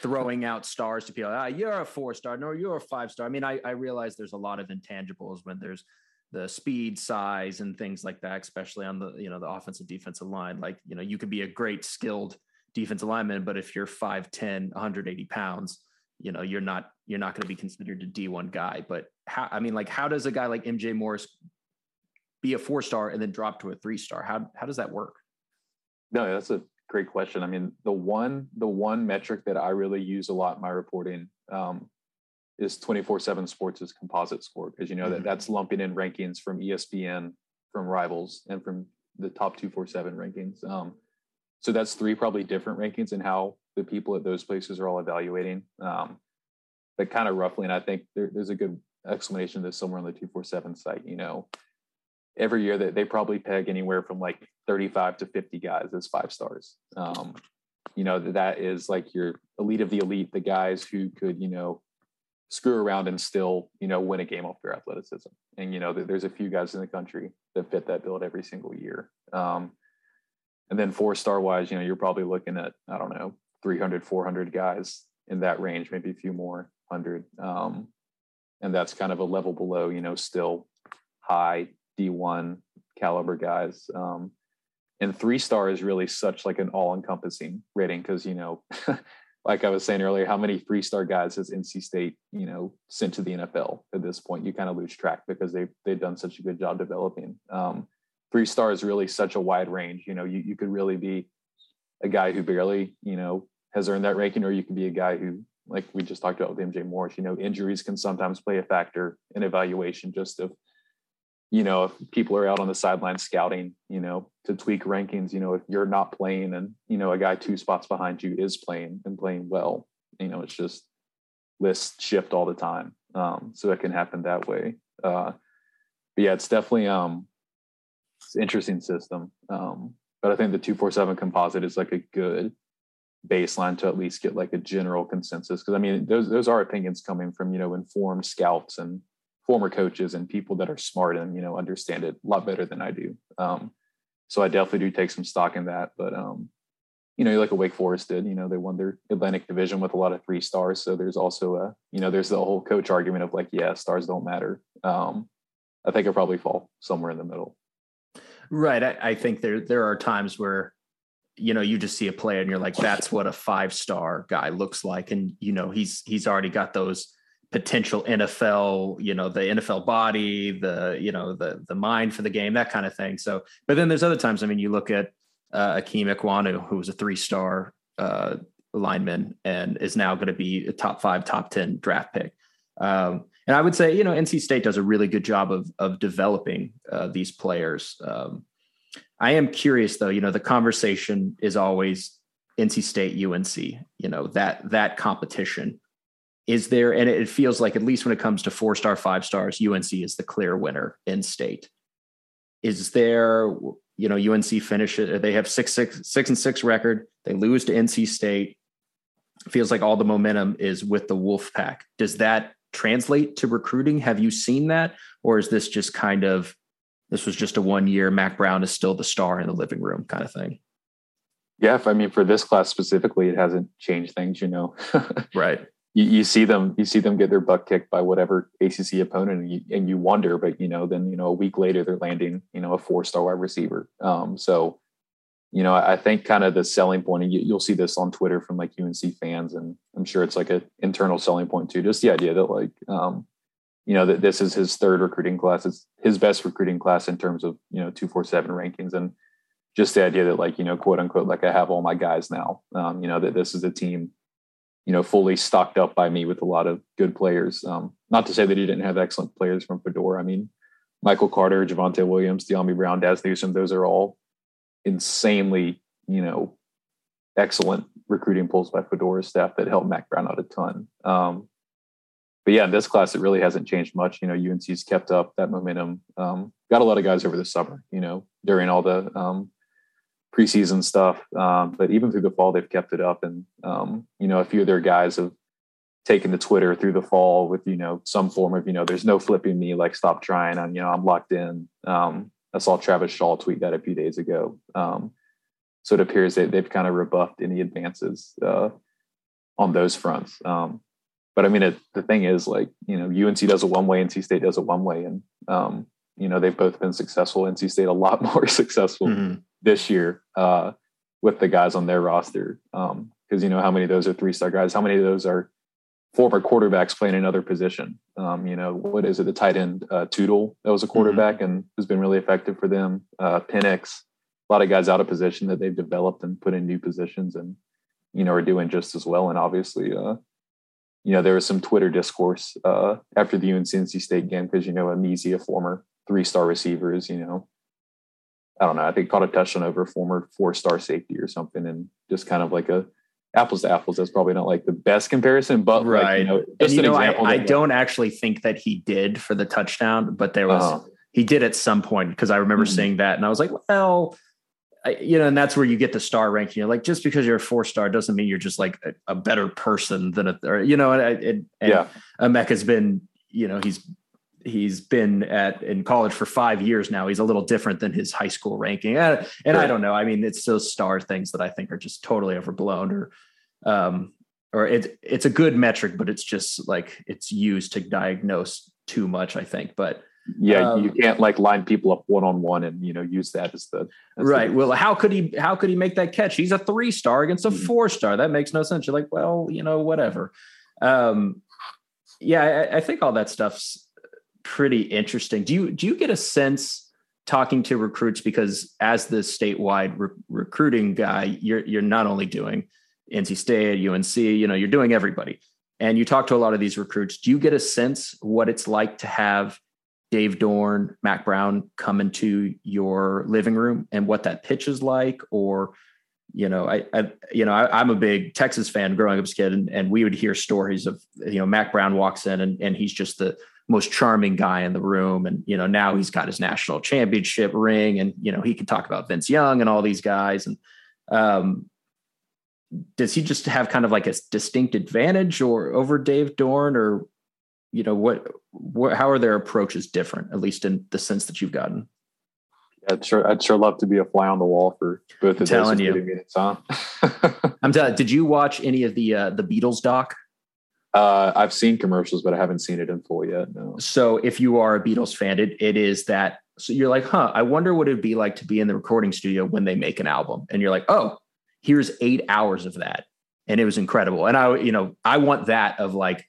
throwing out stars to people ah you're a four star no you're a five star i mean I, I realize there's a lot of intangibles when there's the speed size and things like that especially on the you know the offensive defensive line like you know you could be a great skilled defensive lineman but if you're 5'10 180 pounds you know you're not you're not going to be considered a D1 guy. But how I mean, like, how does a guy like MJ Morris be a four star and then drop to a three star? How how does that work? No, that's a great question. I mean, the one the one metric that I really use a lot in my reporting um, is 24/7 Sports' composite score because you know mm-hmm. that that's lumping in rankings from ESPN, from Rivals, and from the top 247 rankings. Um, so that's three probably different rankings and how the people at those places are all evaluating. Um, but kind of roughly, and I think there, there's a good explanation of this somewhere on the 247 site. You know, every year that they, they probably peg anywhere from like 35 to 50 guys as five stars. Um, you know, that is like your elite of the elite, the guys who could, you know, screw around and still, you know, win a game off their athleticism. And, you know, there's a few guys in the country that fit that build every single year. Um, and then four star wise, you know, you're probably looking at, I don't know, 300, 400 guys in that range, maybe a few more hundred. Um, and that's kind of a level below, you know, still high D1 caliber guys. Um, and three star is really such like an all encompassing rating because, you know, like I was saying earlier, how many three star guys has NC State, you know, sent to the NFL at this point? You kind of lose track because they've, they've done such a good job developing. Um, three star is really such a wide range. You know, you, you could really be a guy who barely, you know, has earned that ranking, or you could be a guy who, like we just talked about with MJ Morris, you know, injuries can sometimes play a factor in evaluation just of, you know, if people are out on the sideline scouting, you know, to tweak rankings, you know, if you're not playing and, you know, a guy two spots behind you is playing and playing well, you know, it's just lists shift all the time. Um, so it can happen that way. Uh, but yeah, it's definitely um, it's interesting system. Um, but I think the two four seven composite is like a good baseline to at least get like a general consensus. Because I mean, those those are opinions coming from you know informed scouts and former coaches and people that are smart and you know understand it a lot better than I do. Um, so I definitely do take some stock in that. But um, you know, like a Wake Forest did, you know, they won their Atlantic Division with a lot of three stars. So there's also a, you know, there's the whole coach argument of like, yeah, stars don't matter. Um, I think I probably fall somewhere in the middle. Right. I, I think there there are times where you know you just see a player and you're like that's what a five star guy looks like and you know he's he's already got those potential NFL you know the NFL body the you know the the mind for the game that kind of thing so but then there's other times I mean you look at uh, Ikem Ekwonu who was a three star uh, lineman and is now going to be a top five top 10 draft pick um, and I would say, you know, NC State does a really good job of of developing uh, these players. Um, I am curious, though. You know, the conversation is always NC State, UNC. You know that that competition is there, and it feels like at least when it comes to four star, five stars, UNC is the clear winner in state. Is there, you know, UNC finishes? They have six six six and six record. They lose to NC State. Feels like all the momentum is with the Wolfpack. Does that translate to recruiting? Have you seen that? Or is this just kind of, this was just a one year, Mack Brown is still the star in the living room kind of thing? Yeah, if, I mean, for this class specifically, it hasn't changed things, you know. right. You, you, see them, you see them get their butt kicked by whatever ACC opponent, and you, and you wonder, but you know, then you know, a week later they're landing, you know, a four star wide receiver. Um, so you know, I think kind of the selling point, and you, will see this on Twitter from like UNC fans, and I'm sure it's like an internal selling point too. Just the idea that like, um, you know, that this is his third recruiting class. It's his best recruiting class in terms of you know two four seven rankings, and just the idea that like you know quote unquote like I have all my guys now. Um, you know that this is a team, you know, fully stocked up by me with a lot of good players. Um, not to say that he didn't have excellent players from Fedora. I mean, Michael Carter, Javonte Williams, Dyami Brown, Dazz Newsome, those are all insanely, you know, excellent recruiting pulls by Fedora staff that helped Mack Brown out a ton. Um, but yeah, in this class, it really hasn't changed much. You know, UNC's kept up that momentum. Um, got a lot of guys over the summer, you know, during all the um, preseason stuff. Um, but even through the fall, they've kept it up. And, um, you know, a few of their guys have taken to Twitter through the fall with, you know, some form of, you know, there's no flipping me, like stop trying. I'm, you know, I'm locked in. Um, I saw Travis Shaw tweet that a few days ago. Um, so it appears that they've kind of rebuffed any advances uh, on those fronts. Um, but I mean, it, the thing is, like you know, UNC does it one way, NC State does it one way, and um, you know they've both been successful. NC State a lot more successful mm-hmm. this year uh, with the guys on their roster because um, you know how many of those are three star guys, how many of those are former quarterbacks playing another position. Um, you know, what is it? The tight end uh, Tootle that was a mm-hmm. quarterback mm-hmm. and has been really effective for them. Uh, Penix, a lot of guys out of position that they've developed and put in new positions, and you know are doing just as well. And obviously, uh, you know, there was some Twitter discourse uh, after the UNC NC State game because you know Emezie, a former three-star receivers, you know. I don't know. I think caught a touchdown over a former four-star safety or something, and just kind of like a apples to apples that's probably not like the best comparison but right like, you know, and you know I, I don't actually think that he did for the touchdown but there was uh-huh. he did at some point because i remember mm-hmm. seeing that and i was like well I, you know and that's where you get the star ranking you're like just because you're a four star doesn't mean you're just like a, a better person than a or, you know and, and, and yeah Emeka has been you know he's he's been at in college for five years now. He's a little different than his high school ranking, and, and I don't know. I mean, it's those star things that I think are just totally overblown, or um, or it's it's a good metric, but it's just like it's used to diagnose too much. I think, but yeah, um, you can't like line people up one on one and you know use that as the right. The, well, how could he how could he make that catch? He's a three star against a mm-hmm. four star. That makes no sense. You're like, well, you know, whatever. Um, yeah, I, I think all that stuff's pretty interesting. Do you do you get a sense talking to recruits because as the statewide re- recruiting guy, you're you're not only doing NC State, UNC, you know, you're doing everybody. And you talk to a lot of these recruits. Do you get a sense what it's like to have Dave Doeren, Mack Brown come into your living room and what that pitch is like? Or, you know, I, I you know, I, am a big Texas fan growing up as a kid, and, and we would hear stories of, you know, Mack Brown walks in and, and he's just the most charming guy in the room. And, you know, now he's got his national championship ring and, you know, he can talk about Vince Young and all these guys. And, um, does he just have kind of like a distinct advantage or over Dave Doeren or, you know, what, what, how are their approaches different, at least in the sense that you've gotten? I'd sure, I'd sure love to be a fly on the wall for both of I'm those. Telling you. Minutes, huh? I'm telling. Did you watch any of the uh, the Beatles doc? Uh, I've seen commercials, but I haven't seen it in full yet. No. So if you are a Beatles fan, it, it is that. So you're like, huh? I wonder what it'd be like to be in the recording studio when they make an album, and you're like, oh, here's eight hours of that, and it was incredible. And I, you know, I want that of like,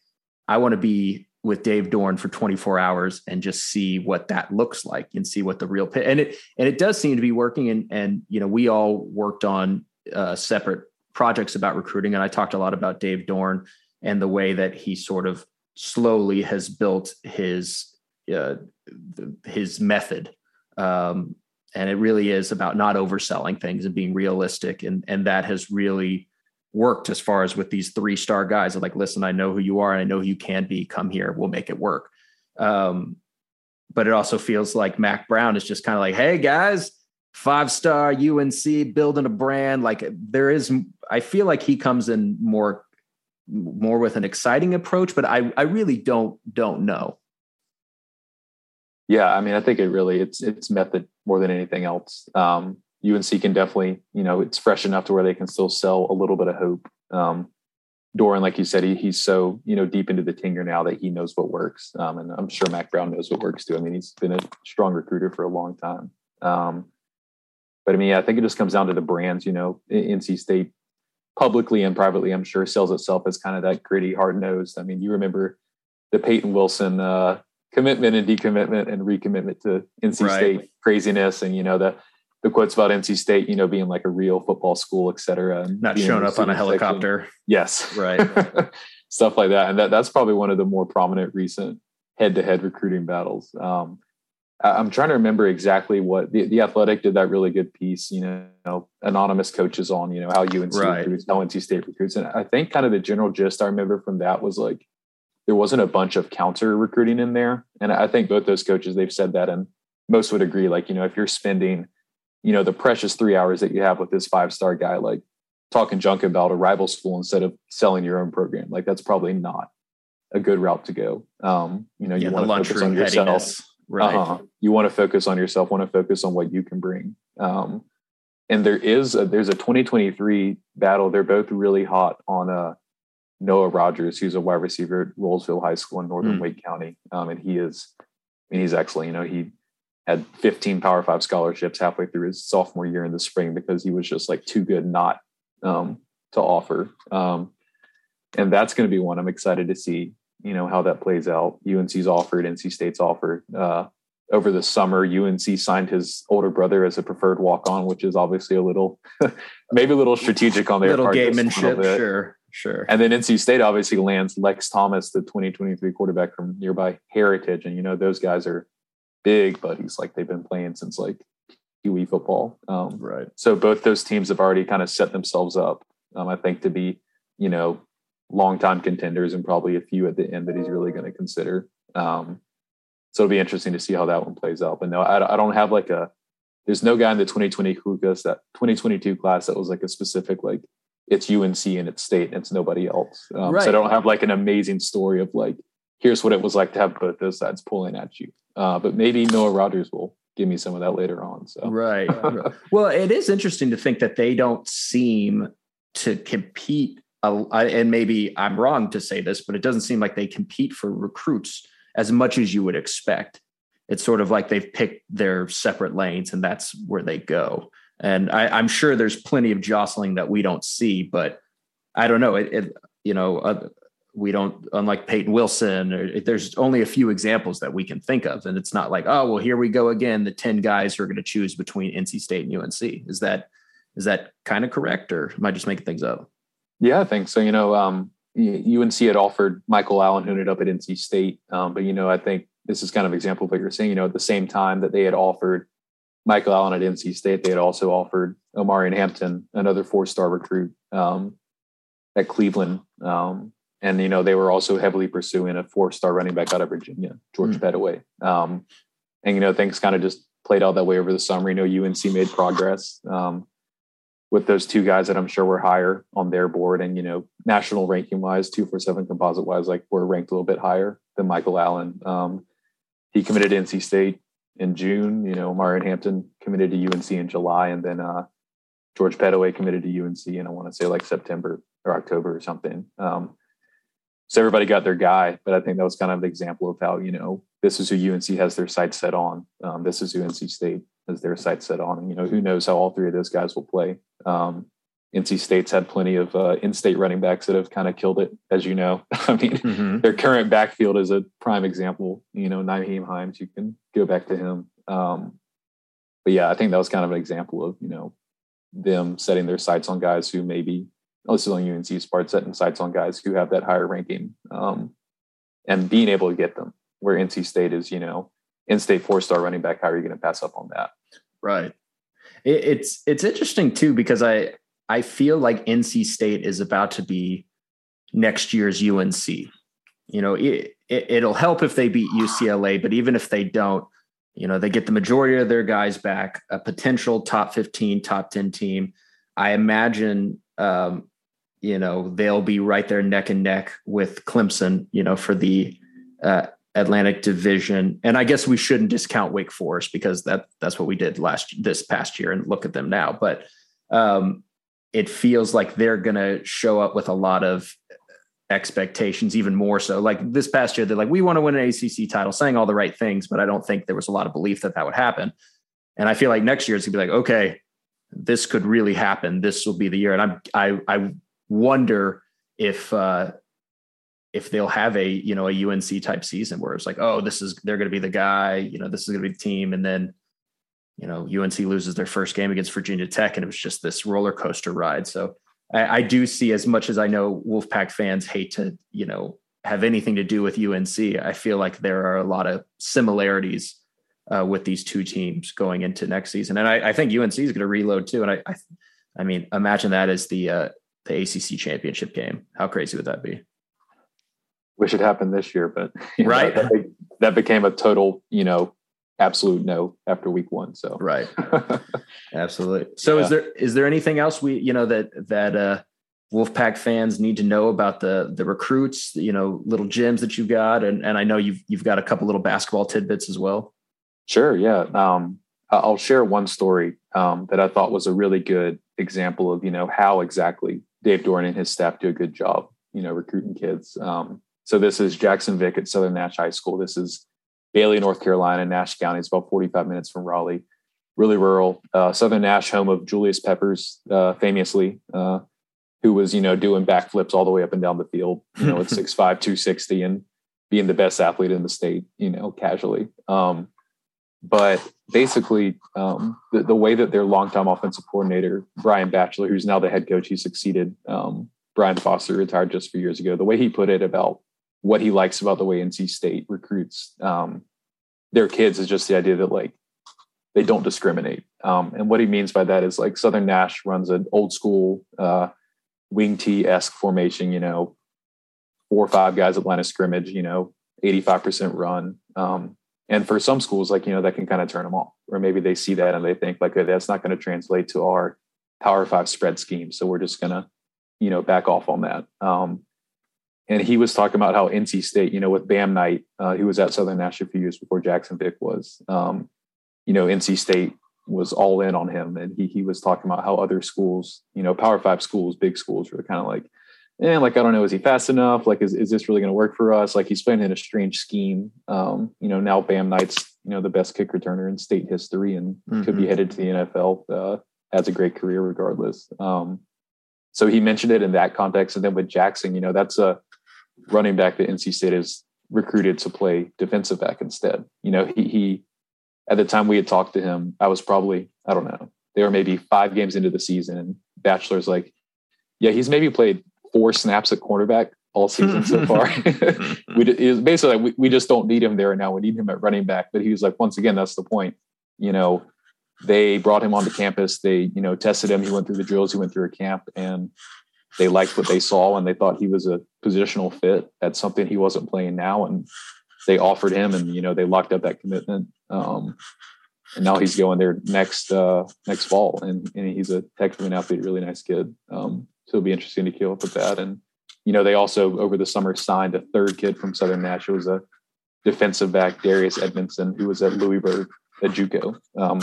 I want to be with Dave Doeren for 24 hours and just see what that looks like and see what the real pit. And it and it does seem to be working. And and you know, we all worked on uh, separate projects about recruiting, and I talked a lot about Dave Doeren and the way that he sort of slowly has built his uh, his method. Um, and it really is about not overselling things and being realistic, and and that has really worked as far as with these three star guys. I'm like, listen, I know who you are, and I know who you can be. Come here, we'll make it work. Um, but it also feels like Mack Brown is just kind of like, hey guys, five star UNC building a brand. Like there is, I feel like he comes in more more with an exciting approach, but I I really don't don't know. Yeah, I mean, I think it really it's it's method more than anything else. Um, UNC can definitely, you know, it's fresh enough to where they can still sell a little bit of hope. Um, Doeren, like you said, he, he's so you know deep into the tinger now that he knows what works, um, and I'm sure Mack Brown knows what works too. I mean, he's been a strong recruiter for a long time. Um, but I mean, yeah, I think it just comes down to the brands. You know, NC State publicly and privately, I'm sure sells itself as kind of that gritty, hard nosed. I mean, you remember the Peyton Wilson uh, commitment and decommitment and recommitment to NC right. State craziness, and you know the the quotes about NC State, you know, being like a real football school, et cetera. And Not showing up on a helicopter. Section. Yes. Right. Stuff like that. And that, that's probably one of the more prominent recent head to head recruiting battles. Um, I'm trying to remember exactly what the, the athletic did that really good piece, you know, anonymous coaches on, you know, how UNC right. recruits, how NC State recruits. And I think kind of the general gist I remember from that was like, there wasn't a bunch of counter recruiting in there. And I think both those coaches, they've said that and most would agree, like, you know, if you're spending – you know the precious three hours that you have with this five star guy like talking junk about a rival school instead of selling your own program like that's probably not a good route to go um you know you yeah, want to focus on yourself right uh-huh. you want to focus on yourself want to focus on what you can bring um and there is a, there's a 2023 battle they're both really hot on uh Noah Rogers, who's a wide receiver at Rolesville High School in Northern mm. Wake County. Um, and he is, I mean, he's excellent. You know, he had 15 Power Five scholarships halfway through his sophomore year in the spring because he was just like too good not um, to offer. Um, and that's going to be one I'm excited to see. You know how that plays out. UNC's offered, NC State's offered. Uh, over the summer, UNC signed his older brother as a preferred walk on, which is obviously a little, maybe a little strategic on their little part. gamemanship, sure, sure. And then NC State obviously lands Lex Thomas, the 2023 quarterback from nearby Heritage, and you know those guys are big buddies. Like they've been playing since like UE football. Um, right. So both those teams have already kind of set themselves up, um, I think, to be, you know, longtime contenders and probably a few at the end that he's really going to consider. Um, so it'll be interesting to see how that one plays out. But no, I, I don't have like a, there's no guy in the 2020 class, that 2022 class that was like a specific, like it's UNC and it's state and it's nobody else. Um, right. So I don't have like an amazing story of like, here's what it was like to have both those sides pulling at you. Uh, but maybe Noah Rogers will give me some of that later on. So right. well, it is interesting to think that they don't seem to compete. Uh, and maybe I'm wrong to say this, but it doesn't seem like they compete for recruits as much as you would expect. It's sort of like they've picked their separate lanes and that's where they go. And I, am sure there's plenty of jostling that we don't see, but I don't know. It, it you know, uh, we don't unlike Peyton Wilson or there's only a few examples that we can think of and it's not like oh well here we go again the 10 guys who are going to choose between NC State and UNC is that is that kind of correct or am I just making things up yeah I think so you know um, UNC had offered Michael Allen who ended up at NC State um, but you know I think this is kind of example of what you're saying you know at the same time that they had offered Michael Allen at NC State they had also offered Omarion Hampton another four star recruit um, at Cleveland um, and you know they were also heavily pursuing a four-star running back out of Virginia, George mm. Pettaway. Um, and you know things kind of just played out that way over the summer. You know UNC made progress um, with those two guys that I'm sure were higher on their board, and you know national ranking wise, two four seven composite wise, like we're ranked a little bit higher than Michael Allen. Um, he committed to NC State in June. You know Marion Hampton committed to UNC in July, and then uh, George Pettaway committed to UNC, and I want to say like September or October or something. Um, so everybody got their guy, but I think that was kind of the example of how you know this is who UNC has their sights set on. Um, this is who NC State has their sights set on, and you know who knows how all three of those guys will play. Um, NC State's had plenty of uh, in-state running backs that have kind of killed it, as you know. I mean, mm-hmm. their current backfield is a prime example. You know, Nyheim Hines, you can go back to him. Um, but yeah, I think that was kind of an example of you know them setting their sights on guys who maybe this is on UNC's part, setting sights on guys who have that higher ranking um, and being able to get them. Where NC State is, you know, in-state four-star running back. How are you going to pass up on that? Right. It, it's it's interesting too because I I feel like NC State is about to be next year's UNC. You know, it, it it'll help if they beat UCLA, but even if they don't, you know, they get the majority of their guys back, a potential top 15, top 10 team. I imagine um, you know they'll be right there neck and neck with Clemson, you know, for the uh, Atlantic Division. And I guess we shouldn't discount Wake Forest because that that's what we did last this past year, and look at them now. But um, it feels like they're going to show up with a lot of expectations, even more so. Like this past year, they're like, we want to win an ACC title, saying all the right things, but I don't think there was a lot of belief that that would happen. And I feel like next year it's gonna be like, okay, this could really happen. This will be the year. And I'm I I wonder if uh, if they'll have a you know a UNC type season where it's like, oh, this is they're going to be the guy, you know, this is going to be the team, and then you know UNC loses their first game against Virginia Tech, and it was just this roller coaster ride. So I, I do see as much as I know Wolfpack fans hate to you know have anything to do with UNC. I feel like there are a lot of similarities uh, with these two teams going into next season, and I, I think UNC is going to reload too. And I, I, I mean, imagine that as the uh, the ACC championship game. How crazy would that be? Wish it happened this year, but right, know, that, that became a total, you know, absolute no after week one. So right, absolutely. So yeah. is there is there anything else we you know that that uh, Wolfpack fans need to know about the the recruits? You know, little gems that you've got, and and I know you've you've got a couple little basketball tidbits as well. Sure. Yeah. Um, I'll share one story um, that I thought was a really good example of you know how exactly Dave Doeren and his staff do a good job, you know, recruiting kids. Um, so this is Jackson Vick at Southern Nash High School. This is Bailey, North Carolina, Nash County. It's about 45 minutes from Raleigh, really rural. Uh, Southern Nash, home of Julius Peppers, uh, famously, uh, who was, you know, doing backflips all the way up and down the field, you know, at 6'5", 260 and being the best athlete in the state, you know, casually. Um, but basically, um, the, the, way that their longtime offensive coordinator, Brian Batchelor, who's now the head coach, he succeeded um, Brian Foster, retired just a few years ago. The way he put it about what he likes about the way NC State recruits um, their kids is just the idea that like they don't discriminate. Um, and what he means by that is like Southern Nash runs an old school uh, wing T esque formation. You know, four or five guys at line of scrimmage. You know, eighty five percent run. Um, and for some schools like you know that can kind of turn them off or maybe they see that and they think like that's not going to translate to our power five spread scheme so we're just going to you know back off on that um, and he was talking about how nc state you know with bam knight uh, he was at southern nash a few years before jackson vick was um, you know nc state was all in on him and he, he was talking about how other schools you know power five schools big schools were kind of like and like I don't know, is he fast enough? Like, is, is this really going to work for us? Like, he's playing in a strange scheme. Um, you know, now Bam Knight's you know the best kick returner in state history and mm-hmm. could be mm-hmm. headed to the NFL. Uh, has a great career regardless. Um, so he mentioned it in that context, and then with Jackson, you know, that's a running back that NC State has recruited to play defensive back instead. You know, he, he at the time we had talked to him, I was probably, I don't know, they were maybe five games into the season and Batchelor's like, yeah, he's maybe played four snaps at cornerback all season so far. we it basically like, we, we just don't need him there now. We need him at running back. But he was like, once again, that's the point. You know, they brought him onto campus. They, you know, tested him. He went through the drills. He went through a camp, and they liked what they saw, and they thought he was a positional fit. That's something he wasn't playing now, and they offered him, and you know, they locked up that commitment. Um, and now he's going there next uh, next fall, and, and he's a heck of an athlete, really nice kid. Um, so it'll be interesting to keep up with that. And you know, they also over the summer signed a third kid from Southern Nash. It was a defensive back, Darius Edmondson, who was at Louisburg at JUCO. Um,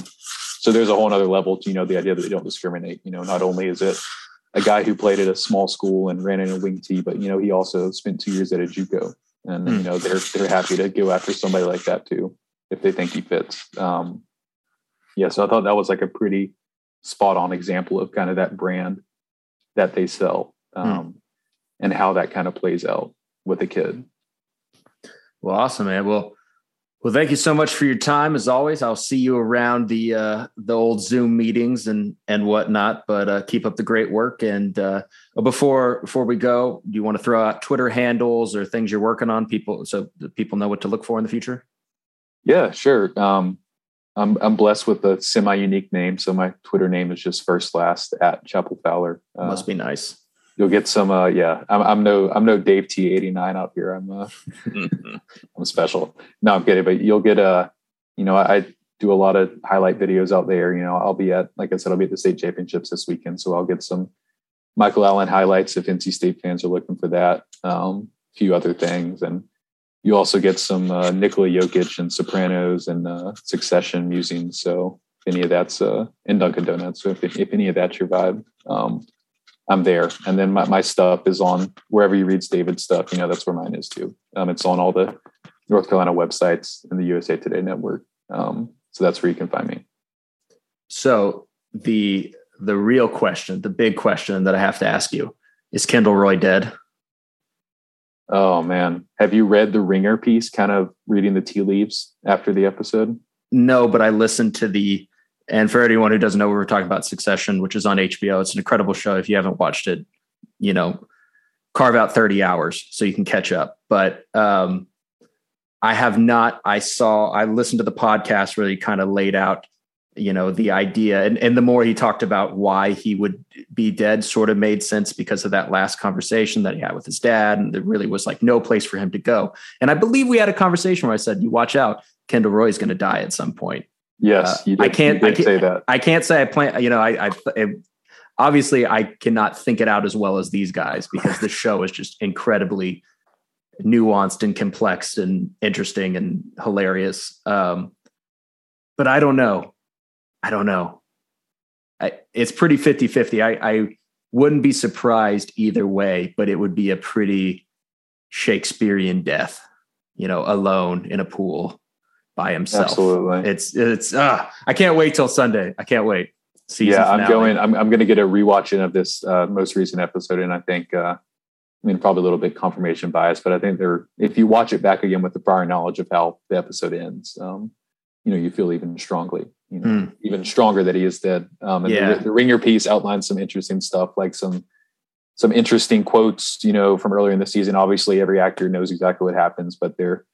so there's a whole other level to you know the idea that they don't discriminate. You know, not only is it a guy who played at a small school and ran in a wing tee, but you know he also spent two years at a JUCO, and you know they're they're happy to go after somebody like that too if they think he fits. Um, yeah, so I thought that was like a pretty spot on example of kind of that brand that they sell hmm. um, mm. and how that kind of plays out with a kid. Well, awesome, man. Well, well, thank you so much for your time. As always, I'll see you around the uh, the old Zoom meetings and and whatnot. But uh, keep up the great work. And uh, before before we go, do you want to throw out Twitter handles or things you're working on, people, so people know what to look for in the future? Yeah, sure. Um, I'm I'm blessed with a semi unique name, so my Twitter name is just first last at Chapel Fowler. Uh, Must be nice. You'll get some. Uh, yeah, I'm, I'm no I'm no Dave T eighty nine out here. I'm uh, I'm special. No, I'm kidding. But you'll get a. Uh, you know, I do a lot of highlight videos out there. You know, I'll be at like I said, I'll be at the state championships this weekend, so I'll get some Michael Allen highlights if NC State fans are looking for that. Um, a few other things and you also get some uh, Nikola Jokic and Sopranos and uh, Succession musings. So if any of that's uh, in Dunkin' Donuts, so if, if any of that's your vibe, um, I'm there. And then my, my stuff is on wherever you read David's stuff. You know, that's where mine is too. Um, it's on all the North Carolina websites and the USA Today network. Um, so that's where you can find me. So the the real question, the big question that I have to ask you is Kendall Roy dead? Oh man, have you read the Ringer piece? Kind of reading the tea leaves after the episode. No, but I listened to the. And for anyone who doesn't know, we were talking about Succession, which is on HBO. It's an incredible show. If you haven't watched it, you know, carve out 30 hours so you can catch up. But um, I have not. I saw. I listened to the podcast where he kind of laid out you know the idea and, and the more he talked about why he would be dead sort of made sense because of that last conversation that he had with his dad and there really was like no place for him to go and i believe we had a conversation where i said you watch out kendall roy is going to die at some point yes uh, did, i can't, I can't say that. I can't say i plan you know i, I it, obviously i cannot think it out as well as these guys because the show is just incredibly nuanced and complex and interesting and hilarious. Um, but i don't know. I don't know. I, it's pretty 50 50. I, I wouldn't be surprised either way, but it would be a pretty Shakespearean death, you know, alone in a pool by himself. Absolutely. It's, it's, uh, I can't wait till Sunday. I can't wait. Season yeah, I'm going, I'm, I'm going to get a rewatching of this uh, most recent episode. And I think, uh, I mean, probably a little bit confirmation bias, but I think there, if you watch it back again with the prior knowledge of how the episode ends, um, you know, you feel even strongly you know, mm. even stronger that he is dead. Um, and yeah. the, the, Ringer piece outlines some interesting stuff, like some some interesting quotes, you know, from earlier in the season. Obviously, every actor knows exactly what happens, but they're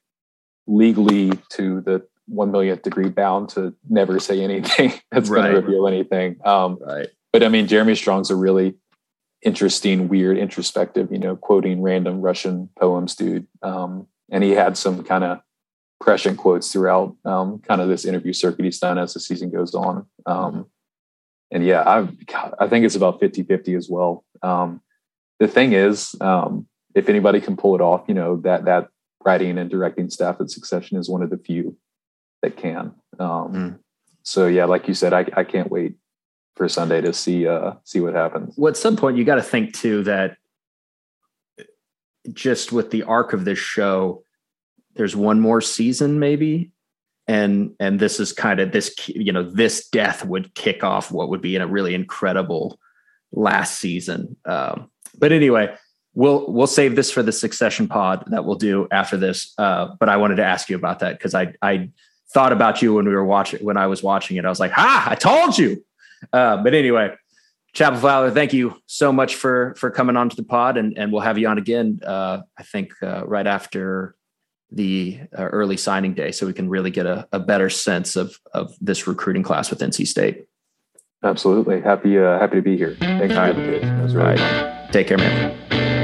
legally to the one millionth degree bound to never say anything that's right. going to reveal anything. Um, right. But I mean, Jeremy Strong's a really interesting, weird, introspective, you know, quoting random Russian poems, dude. Um, and he had some kind of prescient quotes throughout um, kind of this interview circuit he's done as the season goes on. Um, and yeah, I I think it's about 50 50 as well. Um, the thing is, um, if anybody can pull it off, you know, that, that writing and directing staff at Succession is one of the few that can. Mm. So yeah, like you said, I, I can't wait for Sunday to see, uh, see what happens. Well, at some point you got to think too, that just with the arc of this show, there's one more season maybe and and this is kind of this you know this death would kick off what would be in a really incredible last season um, but anyway we'll we'll save this for the succession pod that we'll do after this. Uh, but I wanted to ask you about that because I I thought about you when we were watching when I was watching it. I was like, "Ha! I told you." Uh, but anyway, Chapel Fowler, thank you so much for for coming on to the pod, and and we'll have you on again. Uh, I think uh, right after the uh, early signing day, so we can really get a, a better sense of of this recruiting class with NC State. Absolutely happy uh, happy to be here. Thanks for the invitation. It was really fun. Take care, man.